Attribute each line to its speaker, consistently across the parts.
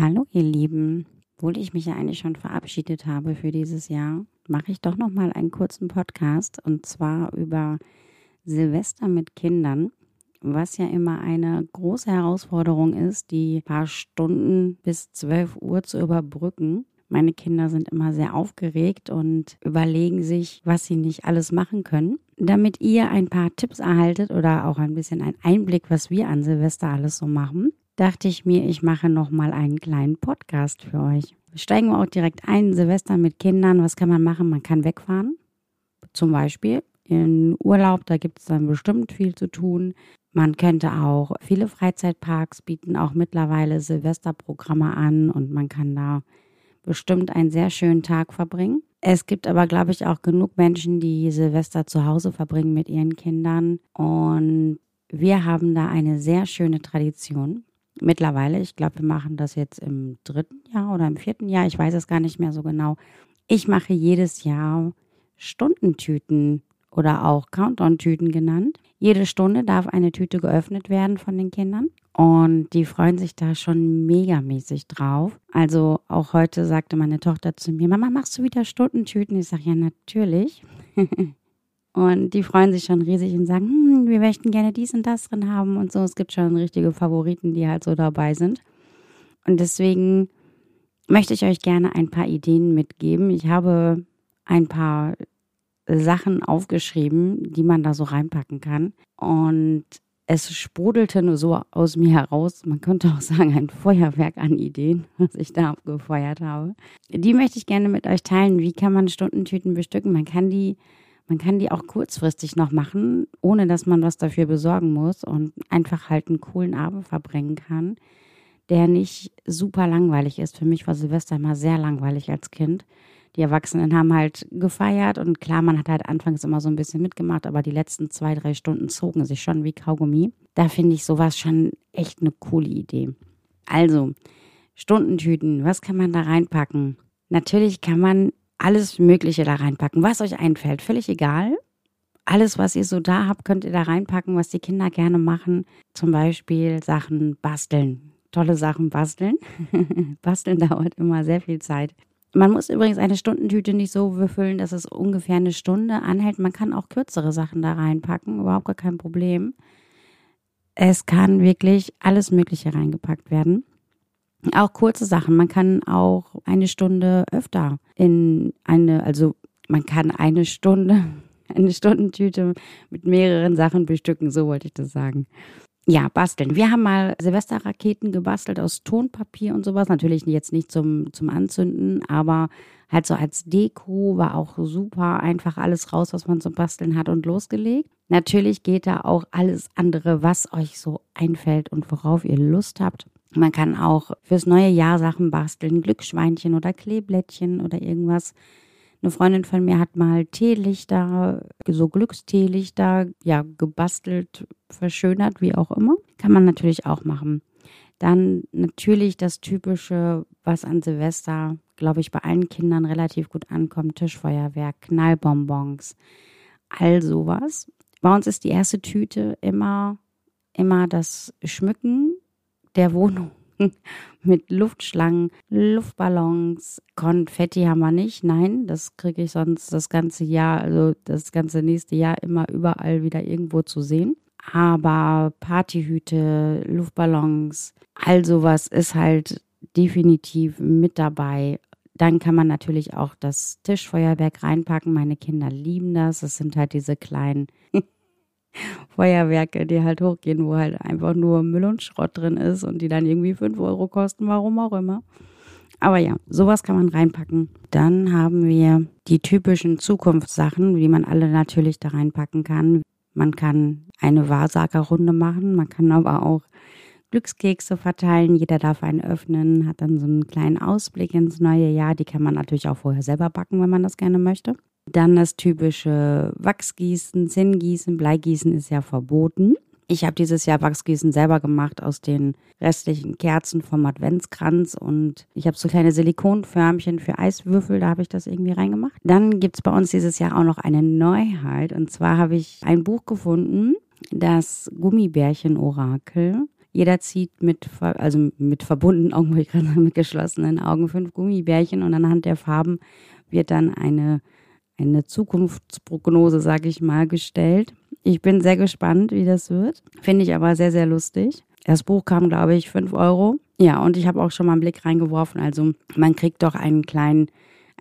Speaker 1: Hallo ihr Lieben, obwohl ich mich ja eigentlich schon verabschiedet habe für dieses Jahr, mache ich doch noch mal einen kurzen Podcast und zwar über Silvester mit Kindern, was ja immer eine große Herausforderung ist, die paar Stunden bis 12 Uhr zu überbrücken. Meine Kinder sind immer sehr aufgeregt und überlegen sich, was sie nicht alles machen können. Damit ihr ein paar Tipps erhaltet oder auch ein bisschen einen Einblick, was wir an Silvester alles so machen, dachte ich mir, ich mache noch mal einen kleinen Podcast für euch. Steigen wir auch direkt ein. Silvester mit Kindern, was kann man machen? Man kann wegfahren, zum Beispiel in Urlaub, da gibt es dann bestimmt viel zu tun. Man könnte auch, viele Freizeitparks bieten auch mittlerweile Silvesterprogramme an und man kann da bestimmt einen sehr schönen Tag verbringen. Es gibt aber, glaube ich, auch genug Menschen, die Silvester zu Hause verbringen mit ihren Kindern. Und wir haben da eine sehr schöne Tradition. Mittlerweile, ich glaube, wir machen das jetzt im dritten Jahr oder im vierten Jahr, ich weiß es gar nicht mehr so genau. Ich mache jedes Jahr Stundentüten oder auch Countdown-Tüten genannt. Jede Stunde darf eine Tüte geöffnet werden von den Kindern und die freuen sich da schon megamäßig drauf. Also auch heute sagte meine Tochter zu mir, Mama, machst du wieder Stundentüten? Ich sage, ja, natürlich. und die freuen sich schon riesig und sagen, hm, wir möchten gerne dies und das drin haben und so. Es gibt schon richtige Favoriten, die halt so dabei sind. Und deswegen möchte ich euch gerne ein paar Ideen mitgeben. Ich habe ein paar Sachen aufgeschrieben, die man da so reinpacken kann. Und es sprudelte nur so aus mir heraus, man könnte auch sagen, ein Feuerwerk an Ideen, was ich da abgefeuert habe. Die möchte ich gerne mit euch teilen. Wie kann man Stundentüten bestücken? Man kann die, man kann die auch kurzfristig noch machen, ohne dass man was dafür besorgen muss und einfach halt einen coolen Abend verbringen kann, der nicht super langweilig ist. Für mich war Silvester immer sehr langweilig als Kind die Erwachsenen haben halt gefeiert und klar, man hat halt anfangs immer so ein bisschen mitgemacht, aber die letzten zwei, drei Stunden zogen sich schon wie Kaugummi. Da finde ich sowas schon echt eine coole Idee. Also, Stundentüten, was kann man da reinpacken? Natürlich kann man alles Mögliche da reinpacken, was euch einfällt, völlig egal. Alles, was ihr so da habt, könnt ihr da reinpacken, was die Kinder gerne machen. Zum Beispiel Sachen basteln. Tolle Sachen basteln. basteln dauert immer sehr viel Zeit. Man muss übrigens eine Stundentüte nicht so würfeln, dass es ungefähr eine Stunde anhält. Man kann auch kürzere Sachen da reinpacken, überhaupt gar kein Problem. Es kann wirklich alles Mögliche reingepackt werden. Auch kurze Sachen. Man kann auch eine Stunde öfter in eine, also man kann eine Stunde, eine Stundentüte mit mehreren Sachen bestücken, so wollte ich das sagen. Ja, basteln. Wir haben mal Silvesterraketen gebastelt aus Tonpapier und sowas. Natürlich jetzt nicht zum, zum Anzünden, aber halt so als Deko war auch super. Einfach alles raus, was man zum Basteln hat und losgelegt. Natürlich geht da auch alles andere, was euch so einfällt und worauf ihr Lust habt. Man kann auch fürs neue Jahr Sachen basteln, Glücksschweinchen oder Kleeblättchen oder irgendwas. Eine Freundin von mir hat mal Teelichter, so Glücksteelichter, ja, gebastelt, verschönert, wie auch immer. Kann man natürlich auch machen. Dann natürlich das typische, was an Silvester, glaube ich, bei allen Kindern relativ gut ankommt: Tischfeuerwerk, Knallbonbons, all sowas. Bei uns ist die erste Tüte immer, immer das Schmücken der Wohnung mit Luftschlangen, Luftballons, Konfetti haben wir nicht. Nein, das kriege ich sonst das ganze Jahr, also das ganze nächste Jahr immer überall wieder irgendwo zu sehen. Aber Partyhüte, Luftballons, all sowas ist halt definitiv mit dabei. Dann kann man natürlich auch das Tischfeuerwerk reinpacken. Meine Kinder lieben das. Es sind halt diese kleinen Feuerwerke, die halt hochgehen, wo halt einfach nur Müll und Schrott drin ist und die dann irgendwie 5 Euro kosten, warum auch immer. Aber ja, sowas kann man reinpacken. Dann haben wir die typischen Zukunftssachen, die man alle natürlich da reinpacken kann. Man kann eine Wahrsagerrunde machen, man kann aber auch Glückskekse verteilen. Jeder darf einen öffnen, hat dann so einen kleinen Ausblick ins neue Jahr. Die kann man natürlich auch vorher selber backen, wenn man das gerne möchte. Dann das typische Wachsgießen, Zinngießen, Bleigießen ist ja verboten. Ich habe dieses Jahr Wachsgießen selber gemacht aus den restlichen Kerzen vom Adventskranz und ich habe so kleine Silikonförmchen für Eiswürfel, da habe ich das irgendwie reingemacht. Dann gibt es bei uns dieses Jahr auch noch eine Neuheit und zwar habe ich ein Buch gefunden, das Gummibärchen-Orakel. Jeder zieht mit, also mit verbundenen Augen, mit geschlossenen Augen fünf Gummibärchen und anhand der Farben wird dann eine, eine Zukunftsprognose, sage ich mal, gestellt. Ich bin sehr gespannt, wie das wird. Finde ich aber sehr, sehr lustig. Das Buch kam, glaube ich, fünf Euro. Ja, und ich habe auch schon mal einen Blick reingeworfen. Also man kriegt doch einen kleinen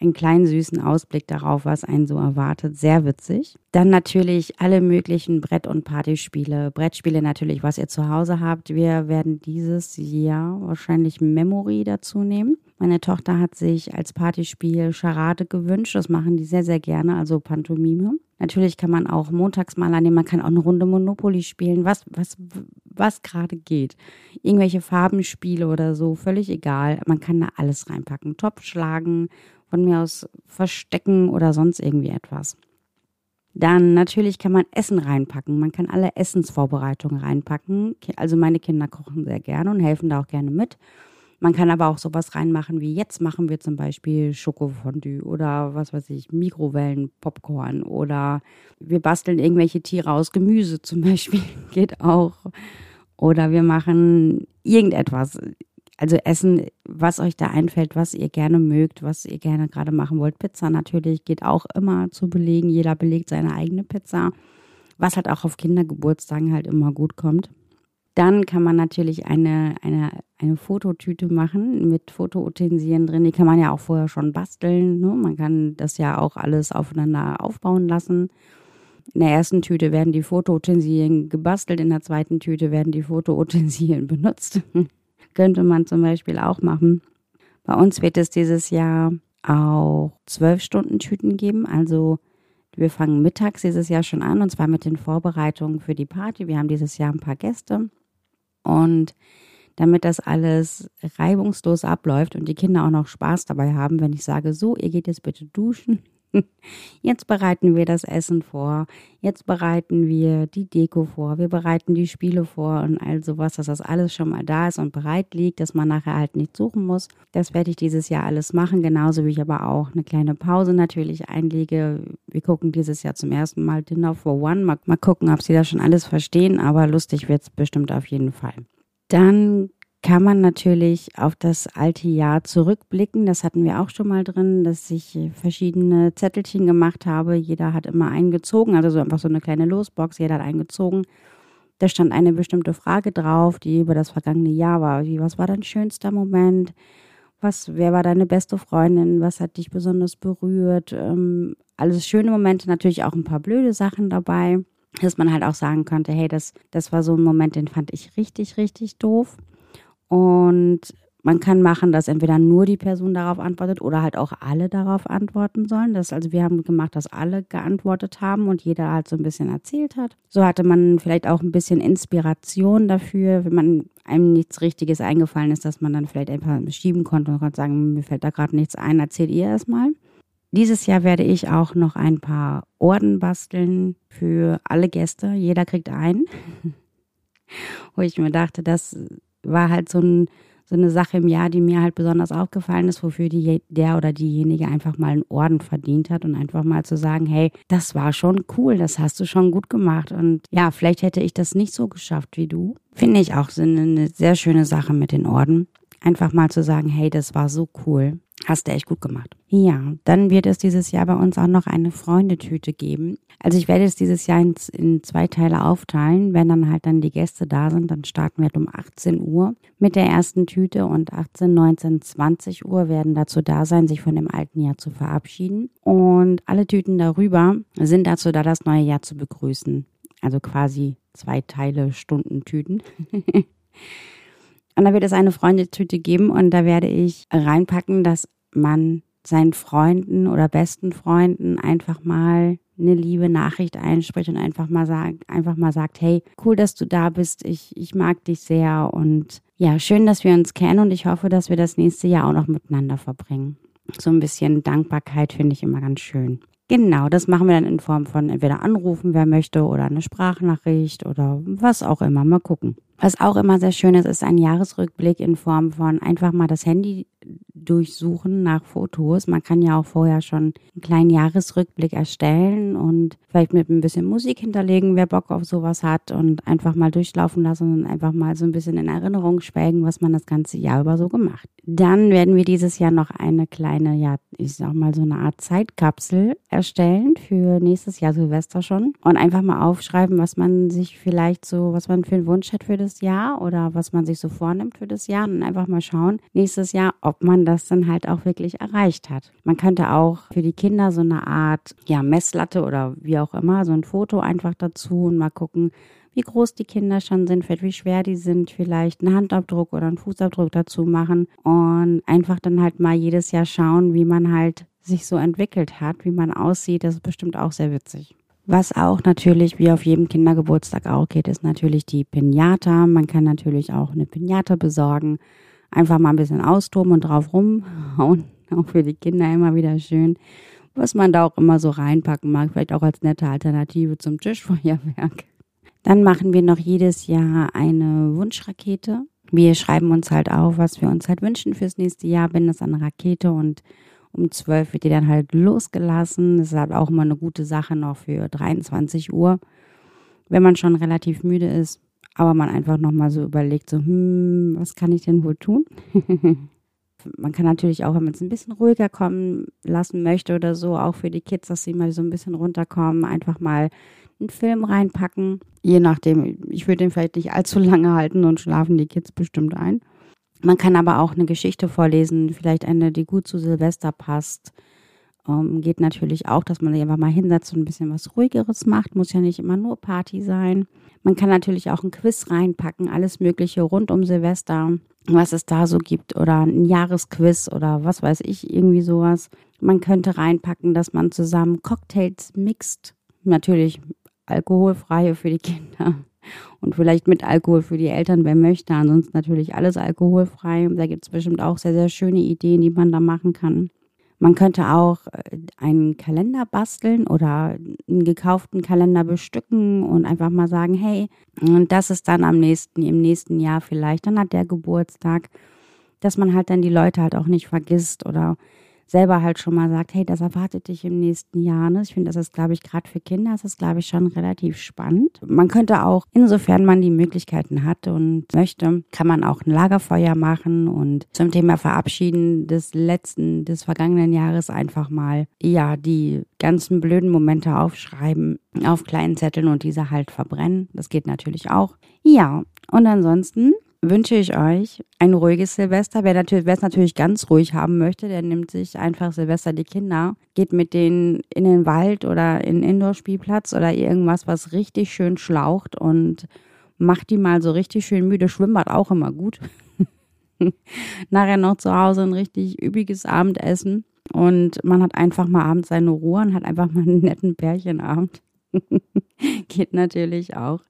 Speaker 1: einen kleinen süßen Ausblick darauf, was einen so erwartet. Sehr witzig. Dann natürlich alle möglichen Brett- und Partyspiele. Brettspiele natürlich, was ihr zu Hause habt. Wir werden dieses Jahr wahrscheinlich Memory dazu nehmen. Meine Tochter hat sich als Partyspiel Charade gewünscht. Das machen die sehr, sehr gerne, also Pantomime. Natürlich kann man auch Montagsmaler nehmen, man kann auch eine Runde Monopoly spielen, was, was, was gerade geht. Irgendwelche Farbenspiele oder so, völlig egal. Man kann da alles reinpacken. Topf schlagen, von mir aus verstecken oder sonst irgendwie etwas. Dann natürlich kann man Essen reinpacken. Man kann alle Essensvorbereitungen reinpacken. Also meine Kinder kochen sehr gerne und helfen da auch gerne mit. Man kann aber auch sowas reinmachen wie jetzt machen wir zum Beispiel Schokofondue oder was weiß ich, Mikrowellen, Popcorn oder wir basteln irgendwelche Tiere aus Gemüse zum Beispiel. Geht auch. Oder wir machen irgendetwas. Also Essen, was euch da einfällt, was ihr gerne mögt, was ihr gerne gerade machen wollt. Pizza natürlich geht auch immer zu belegen. Jeder belegt seine eigene Pizza, was halt auch auf Kindergeburtstagen halt immer gut kommt. Dann kann man natürlich eine, eine, eine Fototüte machen mit Fotoutensilien drin. Die kann man ja auch vorher schon basteln. Ne? Man kann das ja auch alles aufeinander aufbauen lassen. In der ersten Tüte werden die Fotoutensilien gebastelt, in der zweiten Tüte werden die Fotoutensilien benutzt könnte man zum Beispiel auch machen. Bei uns wird es dieses Jahr auch zwölf Stunden Tüten geben. Also wir fangen mittags dieses Jahr schon an und zwar mit den Vorbereitungen für die Party. Wir haben dieses Jahr ein paar Gäste und damit das alles reibungslos abläuft und die Kinder auch noch Spaß dabei haben, wenn ich sage, so, ihr geht jetzt bitte duschen, Jetzt bereiten wir das Essen vor. Jetzt bereiten wir die Deko vor. Wir bereiten die Spiele vor und all sowas, dass das alles schon mal da ist und bereit liegt, dass man nachher halt nicht suchen muss. Das werde ich dieses Jahr alles machen, genauso wie ich aber auch eine kleine Pause natürlich einlege. Wir gucken dieses Jahr zum ersten Mal Dinner for One. Mal, mal gucken, ob sie das schon alles verstehen, aber lustig wird es bestimmt auf jeden Fall. Dann kann man natürlich auf das alte Jahr zurückblicken. Das hatten wir auch schon mal drin, dass ich verschiedene Zettelchen gemacht habe. Jeder hat immer eingezogen, also so einfach so eine kleine Losbox. Jeder hat eingezogen. Da stand eine bestimmte Frage drauf, die über das vergangene Jahr war. Wie, was war dein schönster Moment? Was, wer war deine beste Freundin? Was hat dich besonders berührt? Ähm, alles schöne Momente, natürlich auch ein paar blöde Sachen dabei, dass man halt auch sagen konnte, hey, das, das war so ein Moment, den fand ich richtig, richtig doof. Und man kann machen, dass entweder nur die Person darauf antwortet oder halt auch alle darauf antworten sollen. Das, also wir haben gemacht, dass alle geantwortet haben und jeder halt so ein bisschen erzählt hat. So hatte man vielleicht auch ein bisschen Inspiration dafür, wenn man einem nichts Richtiges eingefallen ist, dass man dann vielleicht einfach schieben konnte und konnte sagen, mir fällt da gerade nichts ein, erzählt ihr erstmal. Dieses Jahr werde ich auch noch ein paar Orden basteln für alle Gäste. Jeder kriegt einen. Wo ich mir dachte, das war halt so, ein, so eine Sache im Jahr, die mir halt besonders aufgefallen ist, wofür die, der oder diejenige einfach mal einen Orden verdient hat und einfach mal zu sagen, hey, das war schon cool, das hast du schon gut gemacht. Und ja, vielleicht hätte ich das nicht so geschafft wie du. Finde ich auch eine sehr schöne Sache mit den Orden. Einfach mal zu sagen, hey, das war so cool. Hast du echt gut gemacht. Ja, dann wird es dieses Jahr bei uns auch noch eine Freundetüte geben. Also ich werde es dieses Jahr in, in, zwei Teile aufteilen. Wenn dann halt dann die Gäste da sind, dann starten wir halt um 18 Uhr mit der ersten Tüte und 18, 19, 20 Uhr werden dazu da sein, sich von dem alten Jahr zu verabschieden. Und alle Tüten darüber sind dazu da, das neue Jahr zu begrüßen. Also quasi zwei Teile Stundentüten. Und da wird es eine Freundetüte geben und da werde ich reinpacken, dass man seinen Freunden oder besten Freunden einfach mal eine liebe Nachricht einspricht und einfach mal sagt, einfach mal sagt, hey, cool, dass du da bist. Ich, ich mag dich sehr und ja, schön, dass wir uns kennen und ich hoffe, dass wir das nächste Jahr auch noch miteinander verbringen. So ein bisschen Dankbarkeit finde ich immer ganz schön. Genau, das machen wir dann in Form von entweder anrufen, wer möchte, oder eine Sprachnachricht oder was auch immer. Mal gucken. Was auch immer sehr schön ist, ist ein Jahresrückblick in Form von einfach mal das Handy durchsuchen nach Fotos. Man kann ja auch vorher schon einen kleinen Jahresrückblick erstellen und vielleicht mit ein bisschen Musik hinterlegen, wer Bock auf sowas hat und einfach mal durchlaufen lassen und einfach mal so ein bisschen in Erinnerung schwelgen, was man das ganze Jahr über so gemacht. Dann werden wir dieses Jahr noch eine kleine, ja, ich sag mal so eine Art Zeitkapsel erstellen für nächstes Jahr Silvester schon und einfach mal aufschreiben, was man sich vielleicht so, was man für einen Wunsch hat für das Jahr oder was man sich so vornimmt für das Jahr und einfach mal schauen nächstes Jahr, ob man das dann halt auch wirklich erreicht hat. Man könnte auch für die Kinder so eine Art, ja, Messlatte oder wie auch immer, so ein Foto einfach dazu und mal gucken, wie groß die Kinder schon sind, wie schwer die sind, vielleicht einen Handabdruck oder einen Fußabdruck dazu machen und einfach dann halt mal jedes Jahr schauen, wie man halt sich so entwickelt hat, wie man aussieht. Das ist bestimmt auch sehr witzig. Was auch natürlich, wie auf jedem Kindergeburtstag auch geht, ist natürlich die Pinata. Man kann natürlich auch eine Pinata besorgen. Einfach mal ein bisschen austoben und drauf rumhauen. Auch für die Kinder immer wieder schön. Was man da auch immer so reinpacken mag. Vielleicht auch als nette Alternative zum Tischfeuerwerk. Dann machen wir noch jedes Jahr eine Wunschrakete. Wir schreiben uns halt auf, was wir uns halt wünschen fürs nächste Jahr, wenn das eine Rakete und um 12 wird die dann halt losgelassen. Das ist halt auch immer eine gute Sache noch für 23 Uhr, wenn man schon relativ müde ist. Aber man einfach nochmal so überlegt, so, hm, was kann ich denn wohl tun? man kann natürlich auch, wenn man es ein bisschen ruhiger kommen lassen möchte oder so, auch für die Kids, dass sie mal so ein bisschen runterkommen, einfach mal einen Film reinpacken. Je nachdem, ich würde den vielleicht nicht allzu lange halten und schlafen die Kids bestimmt ein. Man kann aber auch eine Geschichte vorlesen, vielleicht eine, die gut zu Silvester passt. Ähm, geht natürlich auch, dass man sich einfach mal hinsetzt und ein bisschen was Ruhigeres macht. Muss ja nicht immer nur Party sein. Man kann natürlich auch ein Quiz reinpacken, alles Mögliche rund um Silvester, was es da so gibt oder ein Jahresquiz oder was weiß ich, irgendwie sowas. Man könnte reinpacken, dass man zusammen Cocktails mixt. Natürlich alkoholfreie für die Kinder und vielleicht mit Alkohol für die Eltern, wer möchte. Ansonsten natürlich alles alkoholfrei. Da gibt es bestimmt auch sehr, sehr schöne Ideen, die man da machen kann. Man könnte auch äh, einen Kalender basteln oder einen gekauften Kalender bestücken und einfach mal sagen, hey, und das ist dann am nächsten, im nächsten Jahr vielleicht, dann hat der Geburtstag, dass man halt dann die Leute halt auch nicht vergisst oder selber halt schon mal sagt, hey, das erwartet dich im nächsten Jahr. Ne? Ich finde, das ist, glaube ich, gerade für Kinder ist das, glaube ich, schon relativ spannend. Man könnte auch, insofern man die Möglichkeiten hat und möchte, kann man auch ein Lagerfeuer machen und zum Thema Verabschieden des letzten, des vergangenen Jahres einfach mal, ja, die ganzen blöden Momente aufschreiben auf kleinen Zetteln und diese halt verbrennen. Das geht natürlich auch. Ja, und ansonsten wünsche ich euch ein ruhiges Silvester. Wer es natürlich ganz ruhig haben möchte, der nimmt sich einfach Silvester die Kinder, geht mit denen in den Wald oder in den Indoor-Spielplatz oder irgendwas, was richtig schön schlaucht und macht die mal so richtig schön müde. Schwimmbad auch immer gut. Nachher noch zu Hause ein richtig üppiges Abendessen und man hat einfach mal abends seine Ruhe und hat einfach mal einen netten Pärchenabend. geht natürlich auch.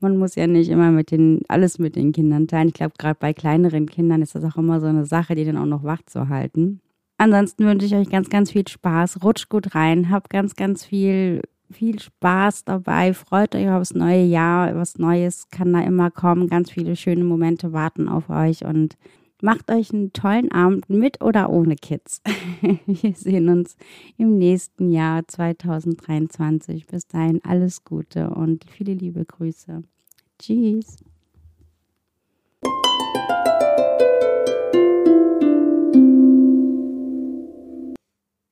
Speaker 1: Man muss ja nicht immer mit den, alles mit den Kindern teilen. Ich glaube, gerade bei kleineren Kindern ist das auch immer so eine Sache, die dann auch noch wach zu halten. Ansonsten wünsche ich euch ganz, ganz viel Spaß. Rutscht gut rein, habt ganz, ganz viel, viel Spaß dabei. Freut euch aufs neue Jahr. Was Neues kann da immer kommen. Ganz viele schöne Momente warten auf euch und Macht euch einen tollen Abend mit oder ohne Kids. Wir sehen uns im nächsten Jahr 2023. Bis dahin alles Gute und viele liebe Grüße. Tschüss.